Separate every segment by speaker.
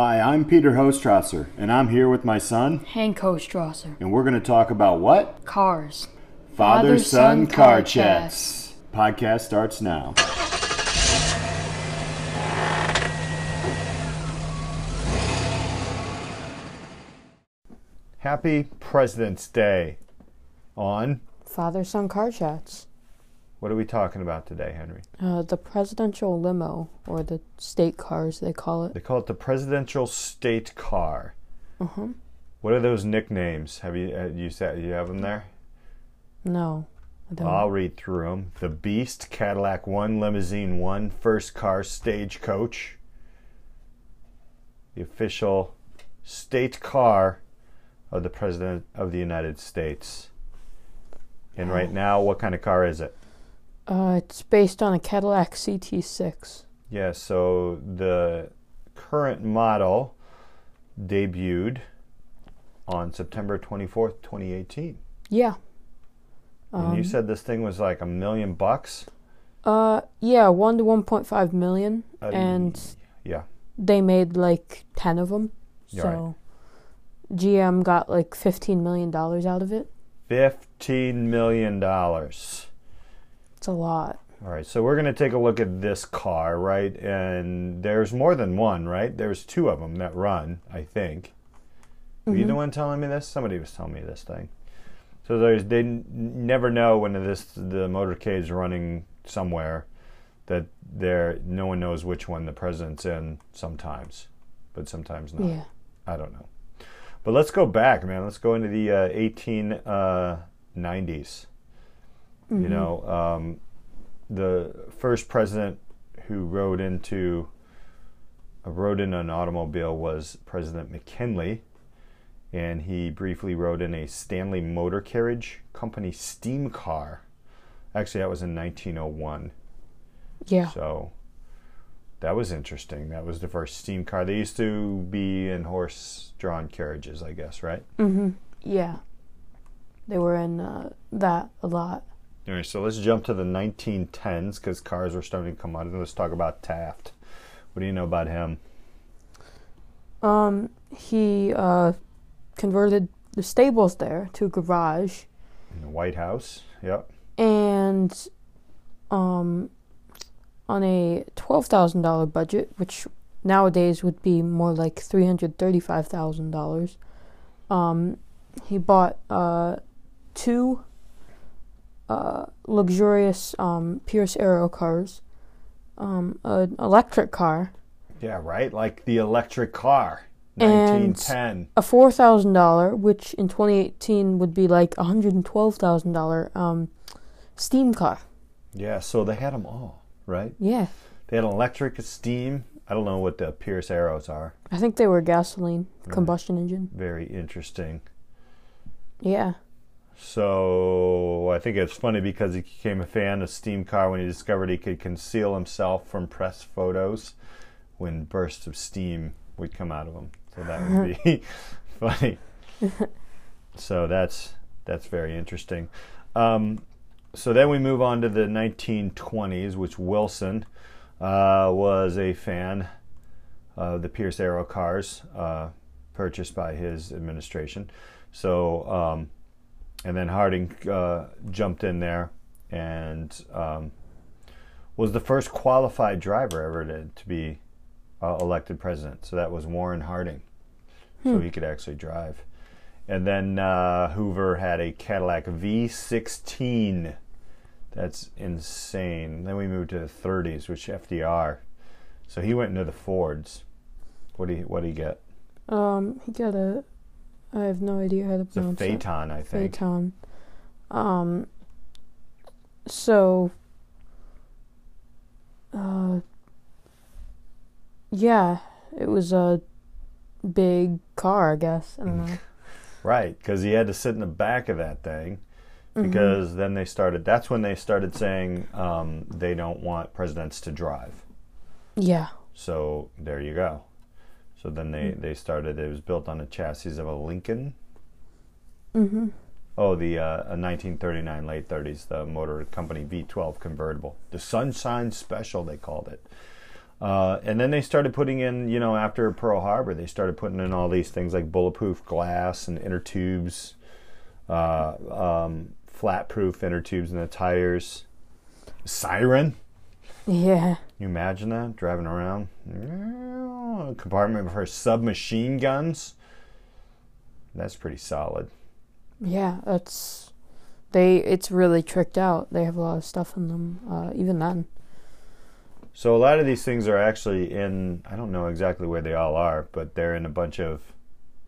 Speaker 1: Hi, I'm Peter Hostrasser, and I'm here with my son,
Speaker 2: Hank Ostrasser.
Speaker 1: and we're going to talk about what?
Speaker 2: Cars.
Speaker 1: Father Son
Speaker 2: Father-son
Speaker 1: Car
Speaker 2: car
Speaker 1: Chats. Podcast starts now. Happy President's Day on.
Speaker 3: Father son car chats.
Speaker 1: What are we talking about today, Henry?
Speaker 3: Uh, the presidential limo, or the state cars they call it.
Speaker 1: They call it the Presidential State Car.
Speaker 3: Uh-huh.
Speaker 1: What are those nicknames? Have you uh, you said you have them there?
Speaker 3: No. I don't.
Speaker 1: I'll read through them. The Beast, Cadillac One, Limousine One, First Car, Stagecoach. The official state car of the President of the United States. And right now, what kind of car is it?
Speaker 3: Uh, it's based on a Cadillac CT6.
Speaker 1: Yeah, so the current model debuted on September 24th, 2018.
Speaker 3: Yeah.
Speaker 1: and you said this thing was like a million bucks?
Speaker 3: Uh, yeah, one to one point five million,
Speaker 1: Uh,
Speaker 3: and
Speaker 1: Yeah.
Speaker 3: they made like ten of them.
Speaker 1: Yeah,
Speaker 3: So, GM got like fifteen million dollars out of it.
Speaker 1: Fifteen million dollars.
Speaker 3: It's a lot.
Speaker 1: All right, so we're going to take a look at this car, right? And there's more than one, right? There's two of them that run, I think. Were you the one telling me this? Somebody was telling me this thing. So there's they n- never know when this the motorcade is running somewhere that there no one knows which one the president's in sometimes, but sometimes not.
Speaker 3: Yeah.
Speaker 1: I don't know. But let's go back, man. Let's go into the uh, 1890s. You know, um, the first president who rode into uh, rode in an automobile was President McKinley, and he briefly rode in a Stanley Motor Carriage Company steam car. Actually, that was in 1901.
Speaker 3: Yeah.
Speaker 1: So that was interesting. That was the first steam car. They used to be in horse-drawn carriages, I guess, right?
Speaker 3: Mhm. Yeah. They were in uh, that a lot.
Speaker 1: All right, so let's jump to the 1910s because cars were starting to come out. And let's talk about Taft. What do you know about him?
Speaker 3: Um, he uh, converted the stables there to a garage,
Speaker 1: In the White House. Yep.
Speaker 3: and um, on a twelve thousand dollar budget, which nowadays would be more like three hundred thirty five thousand dollars. Um, he bought uh, two uh, luxurious um, Pierce Arrow cars, um, an electric car,
Speaker 1: Yeah, right. Like the electric car.
Speaker 3: And-
Speaker 1: 1910.
Speaker 3: a four thousand dollar, which in twenty eighteen would be like a hundred and twelve thousand dollar um, steam car.
Speaker 1: Yeah, so they had them all, right?
Speaker 3: Yeah,
Speaker 1: They had an electric, steam. I don't know what the Pierce Arrows are.
Speaker 3: I think they were gasoline combustion engine.
Speaker 1: Very interesting.
Speaker 3: Yeah,
Speaker 1: So I think it's funny because he became a fan of steam car when he discovered he could conceal himself from press photos when bursts of steam would come out of him. So that would be funny. so that's that's very interesting. Um, so then we move on to the 1920s, which Wilson uh, was a fan of the Pierce Arrow cars uh, purchased by his administration. So um, and then Harding uh, jumped in there and um, was the first qualified driver ever to, to be uh, elected president. So that was Warren Harding. So he could actually drive. And then uh, Hoover had a Cadillac V16. That's insane. Then we moved to the 30s, which FDR. So he went into the Fords. What do you what do you get?
Speaker 3: um, he got a. I have no idea how to
Speaker 1: It's a
Speaker 3: pronounce it.
Speaker 1: Phaeton, I think.
Speaker 3: Phaeton. Um. So. Uh. Yeah, it was a big car, I guess. I don't know.
Speaker 1: Right, because he had to sit in the back of that thing.
Speaker 3: Mm-hmm.
Speaker 1: Because then they started. That's when they started saying um, they don't want presidents to drive.
Speaker 3: Yeah.
Speaker 1: So there you go. So then they they started. It was built on a chassis of a Lincoln.
Speaker 3: Mm-hmm.
Speaker 1: Oh, the uh, a 1939 late 30s, the Motor Company V12 convertible, the Sunshine Special they called it. Uh, and then they started putting in, you know, after Pearl Harbor, they started putting in all these things like bulletproof glass and inner tubes, uh, um, flat proof inner tubes in the tires. Siren.
Speaker 3: Yeah.
Speaker 1: Can you imagine that driving around? A compartment for submachine guns. That's pretty solid.
Speaker 3: Yeah, that's they. It's really tricked out. They have a lot of stuff in them. Uh, even then.
Speaker 1: So a lot of these things are actually in. I don't know exactly where they all are, but they're in a bunch of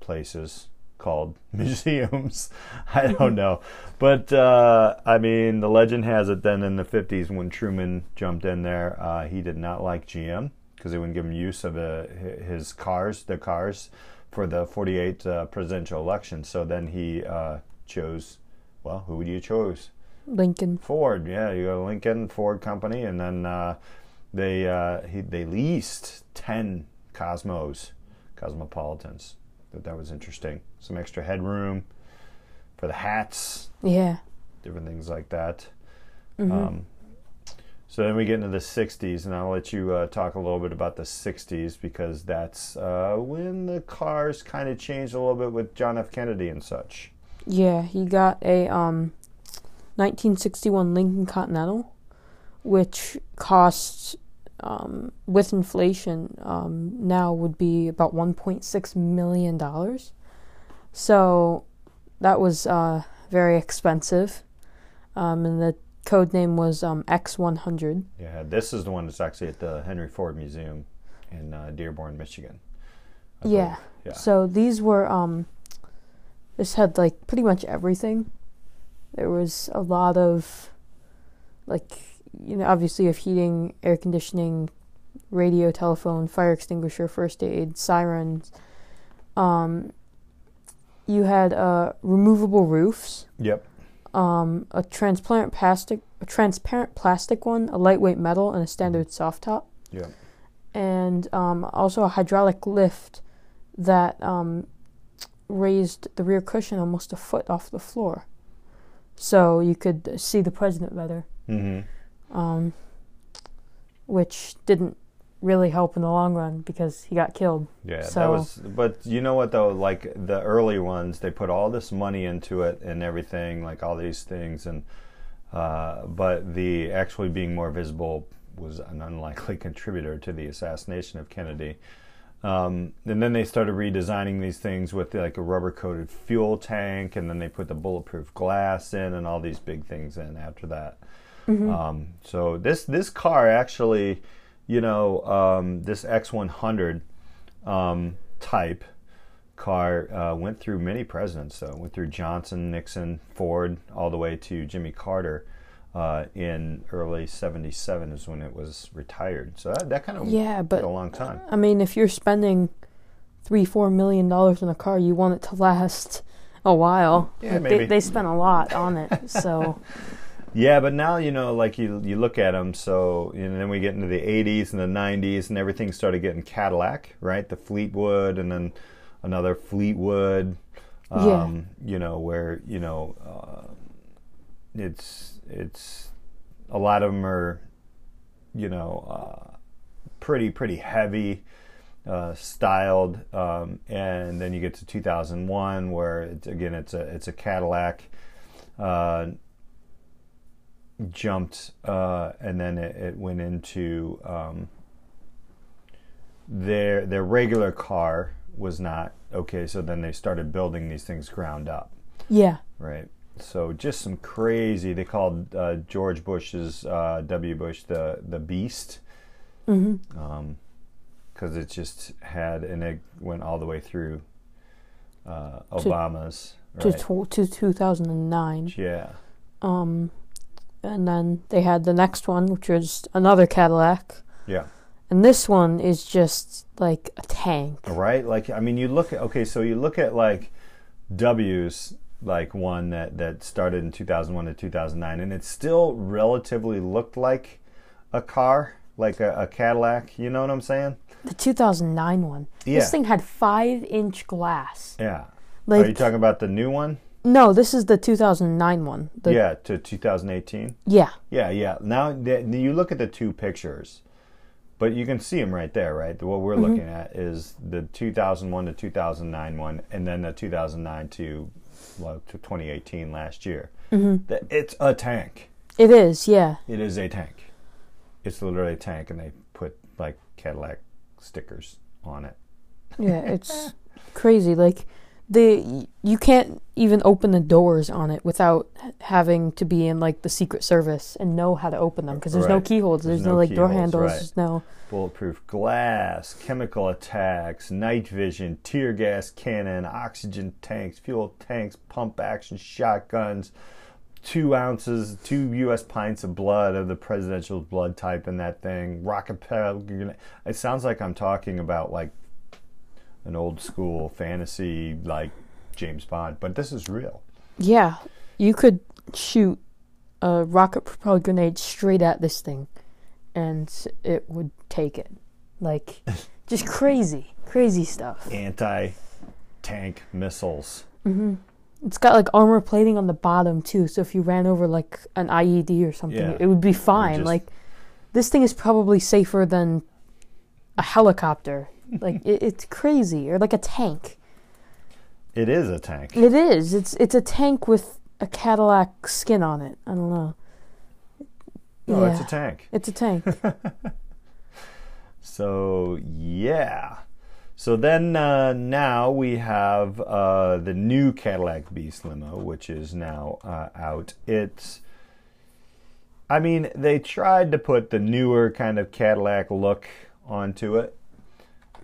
Speaker 1: places called museums. I don't know, but uh, I mean, the legend has it. Then in the '50s, when Truman jumped in there, uh, he did not like GM because they wouldn't give him use of uh, his cars, the cars, for the '48 uh, presidential election. So then he uh, chose. Well, who would you choose?
Speaker 3: Lincoln.
Speaker 1: Ford. Yeah, you go Lincoln Ford Company, and then uh, they he, they leased ten Cosmos, Cosmopolitans that that was interesting. Some extra headroom for the hats.
Speaker 3: Yeah.
Speaker 1: Different things like that.
Speaker 3: Mm-hmm.
Speaker 1: Um, so then we get into the 60s, and I'll let you uh, talk a little bit about the 60s because that's uh, when the cars kind of changed a little bit with John F. Kennedy and such.
Speaker 3: Yeah, he got a um, 1961 Lincoln Continental, which costs um, with inflation um, now would be about 1.6 million dollars. So that was uh, very expensive, um, and the code name was um, X100.
Speaker 1: Yeah, this is the one that's actually at the Henry Ford Museum in uh, Dearborn, Michigan.
Speaker 3: Yeah. yeah. So these were um, this had like pretty much everything. There was a lot of like you know, obviously of heating, air conditioning, radio, telephone, fire extinguisher, first aid, sirens. Um, you had uh, removable roofs.
Speaker 1: Yep.
Speaker 3: Um, a transparent plastic, a transparent plastic one, a lightweight metal, and a standard mm-hmm. soft top.
Speaker 1: Yep.
Speaker 3: And um, also a hydraulic lift that um, raised the rear cushion almost a foot off the floor, so you could see the president better.
Speaker 1: Mm-hmm
Speaker 3: um, which didn't really help in the long run because he got killed.
Speaker 1: Yeah,
Speaker 3: so.
Speaker 1: that was. But you know what though? Like the early ones, they put all this money into it and everything, like all these things, and uh, but the actually being more visible was an unlikely contributor to the assassination of Kennedy. Um, and then they started redesigning these things with like a rubber coated fuel tank, and then they put the bulletproof glass in, and all these big things in after that.
Speaker 3: Mm-hmm.
Speaker 1: Um, so this this car actually, you know, um, this X100 um, type car uh, went through many presidents. So it went through Johnson, Nixon, Ford, all the way to Jimmy Carter. Uh, in early '77 is when it was retired. So that, that kind of
Speaker 3: yeah, but
Speaker 1: a long time.
Speaker 3: I mean, if you're spending three, four million dollars on a car, you want it to last a while.
Speaker 1: Yeah,
Speaker 3: like
Speaker 1: maybe.
Speaker 3: They, they spent a lot on it, so
Speaker 1: Yeah, but now you know, like you you look at them. So and then we get into the '80s and the '90s, and everything started getting Cadillac, right? The Fleetwood, and then another Fleetwood. Um,
Speaker 3: yeah.
Speaker 1: You know where you know uh, it's it's a lot of them are, you know, uh, pretty pretty heavy. Uh, styled, um, and then you get to 2001, where it's, again it's a it's a Cadillac. Uh, jumped, uh, and then it, it went into um, their their regular car was not okay. So then they started building these things ground up.
Speaker 3: Yeah.
Speaker 1: Right. So just some crazy. They called uh, George Bush's uh, W. Bush the the Beast.
Speaker 3: Mm-hmm.
Speaker 1: Um, because it just had and it went all the way through uh, Obama's
Speaker 3: to, right? to, to 2009.
Speaker 1: Yeah.
Speaker 3: Um, and then they had the next one, which was another Cadillac.
Speaker 1: Yeah.
Speaker 3: And this one is just like a tank.
Speaker 1: Right? Like I mean you look at okay, so you look at like W's like one that that started in 2001 to 2009 and it still relatively looked like a car, like a, a Cadillac, you know what I'm saying?
Speaker 3: The 2009 one.
Speaker 1: Yeah.
Speaker 3: This thing had 5-inch glass.
Speaker 1: Yeah.
Speaker 3: Like
Speaker 1: Are you talking about the new one?
Speaker 3: No, this is the 2009 one. The,
Speaker 1: yeah, to 2018.
Speaker 3: Yeah.
Speaker 1: Yeah, yeah. Now the, you look at the two pictures. But you can see them right there, right? What we're looking at is the 2001 to 2009 one, and then the 2009 to well, to 2018 last year. Mm-hmm. It's a tank.
Speaker 3: It is, yeah.
Speaker 1: It is a tank. It's literally a tank, and they put like Cadillac stickers on it.
Speaker 3: Yeah, it's crazy. Like the you can't even open the doors on it without having to be in like the Secret Service and know how to open them because there's no keyholes. There's,
Speaker 1: There's
Speaker 3: no,
Speaker 1: no
Speaker 3: like door
Speaker 1: keyholes,
Speaker 3: handles.
Speaker 1: right.
Speaker 3: There's no.
Speaker 1: Bulletproof glass, chemical attacks, night vision, tear gas cannon, oxygen tanks, fuel tanks, pump action shotguns, two ounces, two U.S. pints of blood of the presidential blood type in that thing, rocket. It sounds like I'm talking about like an old school fantasy like James Bond, but this is real.
Speaker 3: Yeah, you could shoot a rocket propelled grenade straight at this thing, and it would take it. Like, just crazy, crazy stuff.
Speaker 1: Anti tank missiles. Mm-hmm.
Speaker 3: It's got like armor plating on the bottom too, so if you ran over like an IED or something,
Speaker 1: Yeah.
Speaker 3: it would be fine.
Speaker 1: just-
Speaker 3: Like, this thing is probably safer than a helicopter. Like, it, it's crazy, or like a tank.
Speaker 1: It is a tank.
Speaker 3: It is. It's it's a tank with a Cadillac skin on it. I don't know.
Speaker 1: No, it's a tank.
Speaker 3: It's a tank.
Speaker 1: So yeah. So then uh, now we have uh, the new Cadillac Beast limo, which is now uh, out. It's, I mean, they tried to put the newer kind of Cadillac look onto it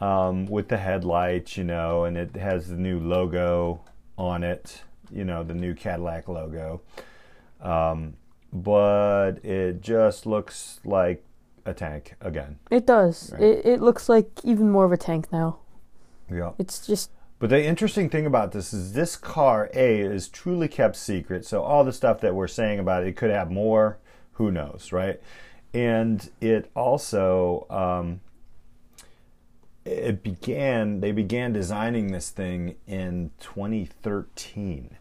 Speaker 1: um, with the headlights, you know, and it has the new logo on it, you know, the new Cadillac logo. Um, but it just looks like a tank again.
Speaker 3: It does.
Speaker 1: Right.
Speaker 3: It it looks like even more of a tank now.
Speaker 1: Yeah.
Speaker 3: It's just
Speaker 1: But the interesting thing about this is this car A is truly kept secret. So all the stuff that we're saying about it, it could have more. Who knows, right? And it also um, it began. They began designing this thing in 2013.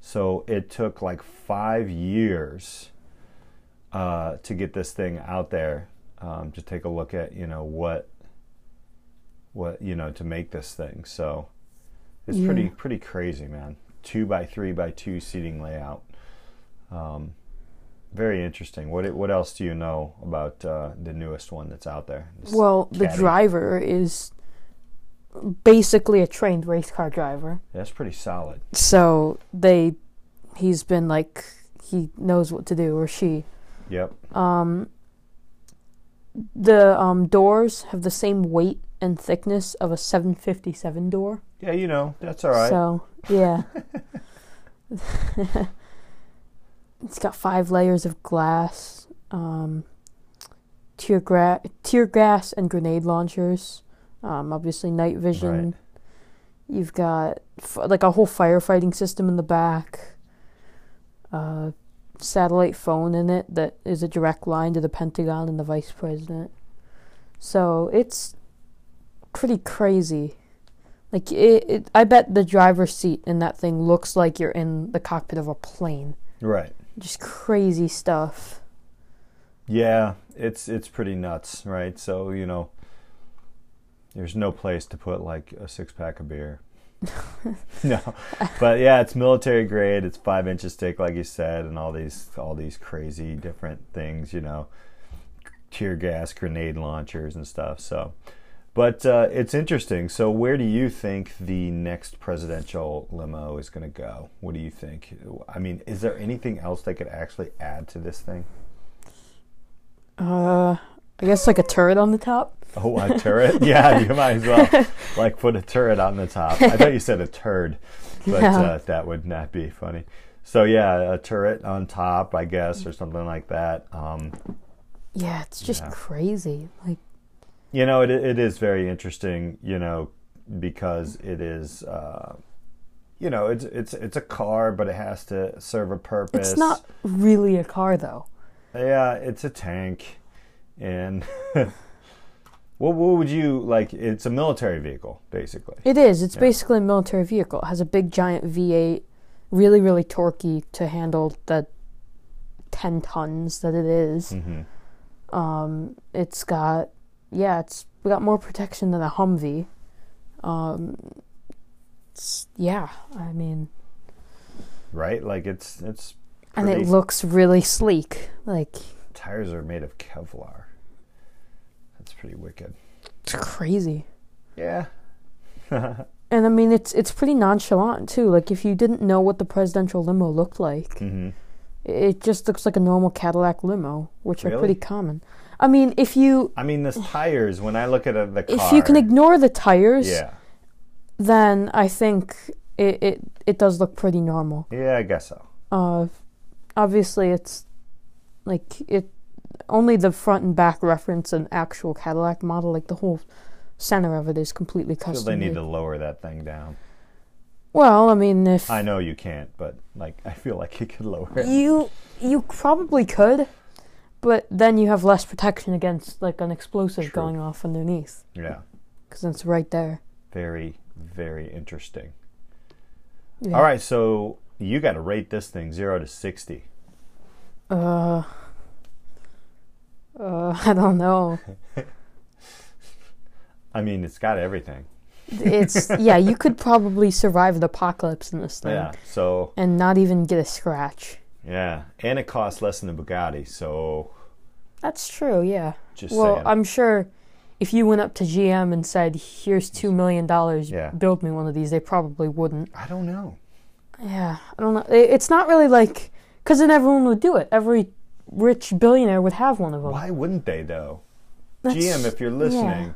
Speaker 1: So it took like five years uh, to get this thing out there. Um, to take a look at you know what what you know to make this thing. So it's
Speaker 3: Yeah.
Speaker 1: pretty pretty crazy, man. Two by three by two seating layout. Um, very interesting. What what else do you know about uh, the newest one that's out there? This
Speaker 3: well, the driver is basically a trained race car driver.
Speaker 1: That's pretty solid.
Speaker 3: So they he's been like he knows what to do or she.
Speaker 1: Yep.
Speaker 3: Um the um doors have the same weight and thickness of a 757 door.
Speaker 1: Yeah, you know that's all right.
Speaker 3: So, yeah. it's got five layers of glass, um, tear, gra- tear gas and grenade launchers. Um, obviously, night vision.
Speaker 1: Right.
Speaker 3: You've got f- like a whole firefighting system in the back. Uh, satellite phone in it that is a direct line to the Pentagon and the vice president. So it's pretty crazy. Like it, it, I bet the driver's seat in that thing looks like you're in the cockpit of a plane.
Speaker 1: right.
Speaker 3: Just crazy stuff.
Speaker 1: Yeah, it's it's pretty nuts, right? So you know, there's no place to put like a six pack of beer. no, but yeah, it's military grade. It's five inches thick, like you said, and all these all these crazy different things. You know, tear gas, grenade launchers, and stuff. So, but uh, it's interesting. So, where do you think the next presidential limo is going to go? What do you think? I mean, is there anything else they could actually add to this thing?
Speaker 3: Uh, I guess like a turret on the top.
Speaker 1: Oh, a turret? yeah, you might as well like put a turret on the top. I thought you said a turd, but
Speaker 3: Yeah.
Speaker 1: uh, that would not be funny. So yeah, a turret on top, I guess, or something like that. Um,
Speaker 3: Yeah, it's just
Speaker 1: Yeah.
Speaker 3: crazy. Like
Speaker 1: you know, it it is very interesting. You know, because it is. Uh, you know, it's it's it's a car, but it has to serve a purpose.
Speaker 3: it's not really a car though.
Speaker 1: Yeah, it's a tank, and what what would you like? It's a military vehicle, basically.
Speaker 3: It is. It's
Speaker 1: Yeah.
Speaker 3: basically a military vehicle. It has a big giant V8, really really torquey to handle the 10 tons that it is.
Speaker 1: hmm
Speaker 3: Um, it's got yeah, it's we got more protection than a Humvee. Um, it's, yeah, I mean,
Speaker 1: right? Like it's it's
Speaker 3: and it looks really sleek. Like
Speaker 1: tires are made of Kevlar. That's pretty wicked.
Speaker 3: it's crazy.
Speaker 1: Yeah.
Speaker 3: And I mean, it's it's pretty nonchalant too. Like if you didn't know what the presidential limo looked like,
Speaker 1: hmm
Speaker 3: it just looks like a normal Cadillac limo, which are pretty common. I mean, if you
Speaker 1: I mean, the tires. When I look at a, the car,
Speaker 3: if you can ignore the tires,
Speaker 1: yeah,
Speaker 3: then I think it, it it does look pretty normal.
Speaker 1: yeah, I guess so.
Speaker 3: Uh, obviously, it's like it only the front and back reference an actual Cadillac model. Like the whole center of it is completely custom.
Speaker 1: So they need to lower that thing down.
Speaker 3: Well, I mean, if
Speaker 1: I know you can't, but like I feel like you could lower it.
Speaker 3: you you probably could, but then you have less protection against like an explosive
Speaker 1: True.
Speaker 3: going off underneath
Speaker 1: Yeah,
Speaker 3: because it's right there.
Speaker 1: very, very interesting.
Speaker 3: Yeah.
Speaker 1: All right, so you got to rate this thing zero to sixty.
Speaker 3: Uh. Uh, I don't know.
Speaker 1: I mean, it's got everything.
Speaker 3: It's yeah, you could probably survive the apocalypse in this thing
Speaker 1: Yeah. So
Speaker 3: and not even get a scratch.
Speaker 1: Yeah, and it costs less than a Bugatti. So
Speaker 3: That's true, yeah.
Speaker 1: just
Speaker 3: well,
Speaker 1: saying.
Speaker 3: I'm sure if you went up to GM and said, "Here's two million dollars,
Speaker 1: Yeah.
Speaker 3: build me one of these," they probably wouldn't.
Speaker 1: I don't know.
Speaker 3: Yeah, I don't know. It's not really like because then everyone would do it. Every rich billionaire would have one of them.
Speaker 1: Why wouldn't they though?
Speaker 3: That's-
Speaker 1: GM, if you're listening,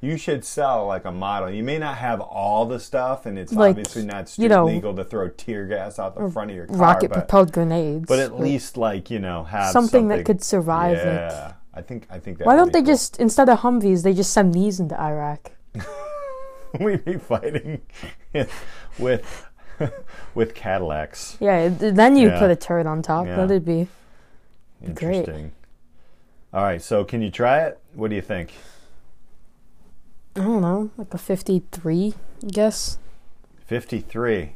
Speaker 1: you should sell like a model. You may not have all the stuff, and it's
Speaker 3: Like,
Speaker 1: obviously not
Speaker 3: you know,
Speaker 1: legal to throw tear gas out the front of your car.
Speaker 3: Rocket propelled grenades.
Speaker 1: but at least like you know have
Speaker 3: something,
Speaker 1: something,
Speaker 3: that could survive. It.
Speaker 1: Yeah,
Speaker 3: Like,
Speaker 1: I think I think that.
Speaker 3: why don't they just instead of Humvees, they just send these into Iraq?
Speaker 1: we'd be fighting with with Cadillacs?
Speaker 3: Yeah, then you
Speaker 1: Yeah.
Speaker 3: put a turret on top.
Speaker 1: Yeah.
Speaker 3: That'd be Great.
Speaker 1: Interesting. All right, so can you try it? What do you think?
Speaker 3: I don't know, like a fifty-three, I guess.
Speaker 1: Fifty three.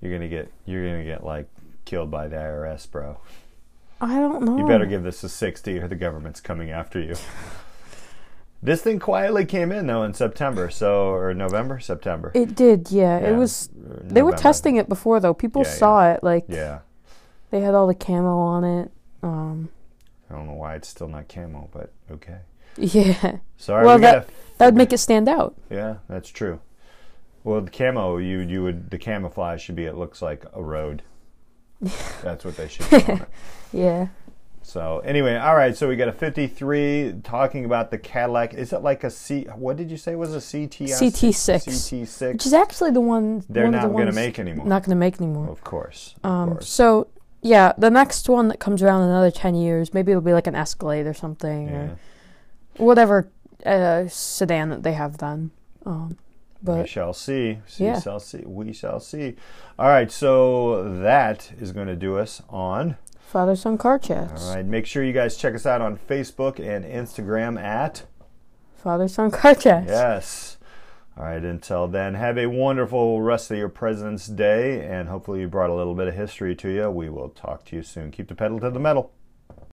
Speaker 1: You're gonna get you're gonna get like killed by the IRS, bro.
Speaker 3: I don't know.
Speaker 1: You better give this a 60 or the government's coming after you. this thing quietly came in though in September, so or November, September.
Speaker 3: It did, yeah.
Speaker 1: Yeah,
Speaker 3: It was.
Speaker 1: or
Speaker 3: They were testing it before though. People
Speaker 1: Yeah, yeah.
Speaker 3: saw it. Like
Speaker 1: Yeah.
Speaker 3: they had all the camo on it. Um,
Speaker 1: I don't know why it's still not camo, but okay.
Speaker 3: yeah,
Speaker 1: Sorry,
Speaker 3: Well,
Speaker 1: we gotta,
Speaker 3: that would make it stand out.
Speaker 1: Yeah, that's true. Well, the camo, you you would the camouflage should be. It looks like a road. That's what they should.
Speaker 3: Yeah.
Speaker 1: So anyway, all right. So we got a 53 talking about the Cadillac. Is it like a C? What did you say was a CT?
Speaker 3: CT6.
Speaker 1: CT6.
Speaker 3: Which is actually the one
Speaker 1: They're
Speaker 3: one
Speaker 1: not
Speaker 3: the
Speaker 1: going to make anymore.
Speaker 3: Not going to make anymore.
Speaker 1: Of course. Of
Speaker 3: Um,
Speaker 1: course.
Speaker 3: so yeah, the next one that comes around in another ten years, maybe it'll be like an Escalade or something,
Speaker 1: Yeah.
Speaker 3: or whatever uh, sedan that they have then. Um,
Speaker 1: we
Speaker 3: but
Speaker 1: shall see. see
Speaker 3: Yeah.
Speaker 1: shall see. We shall see. All right. So that is going to do us on.
Speaker 3: father son car chats.
Speaker 1: All right. Make sure you guys check us out on Facebook and Instagram at.
Speaker 3: Father son car chats.
Speaker 1: Yes. All right. Until then, have a wonderful rest of your President's Day, and hopefully you brought a little bit of history to you. We will talk to you soon. Keep the pedal to the metal.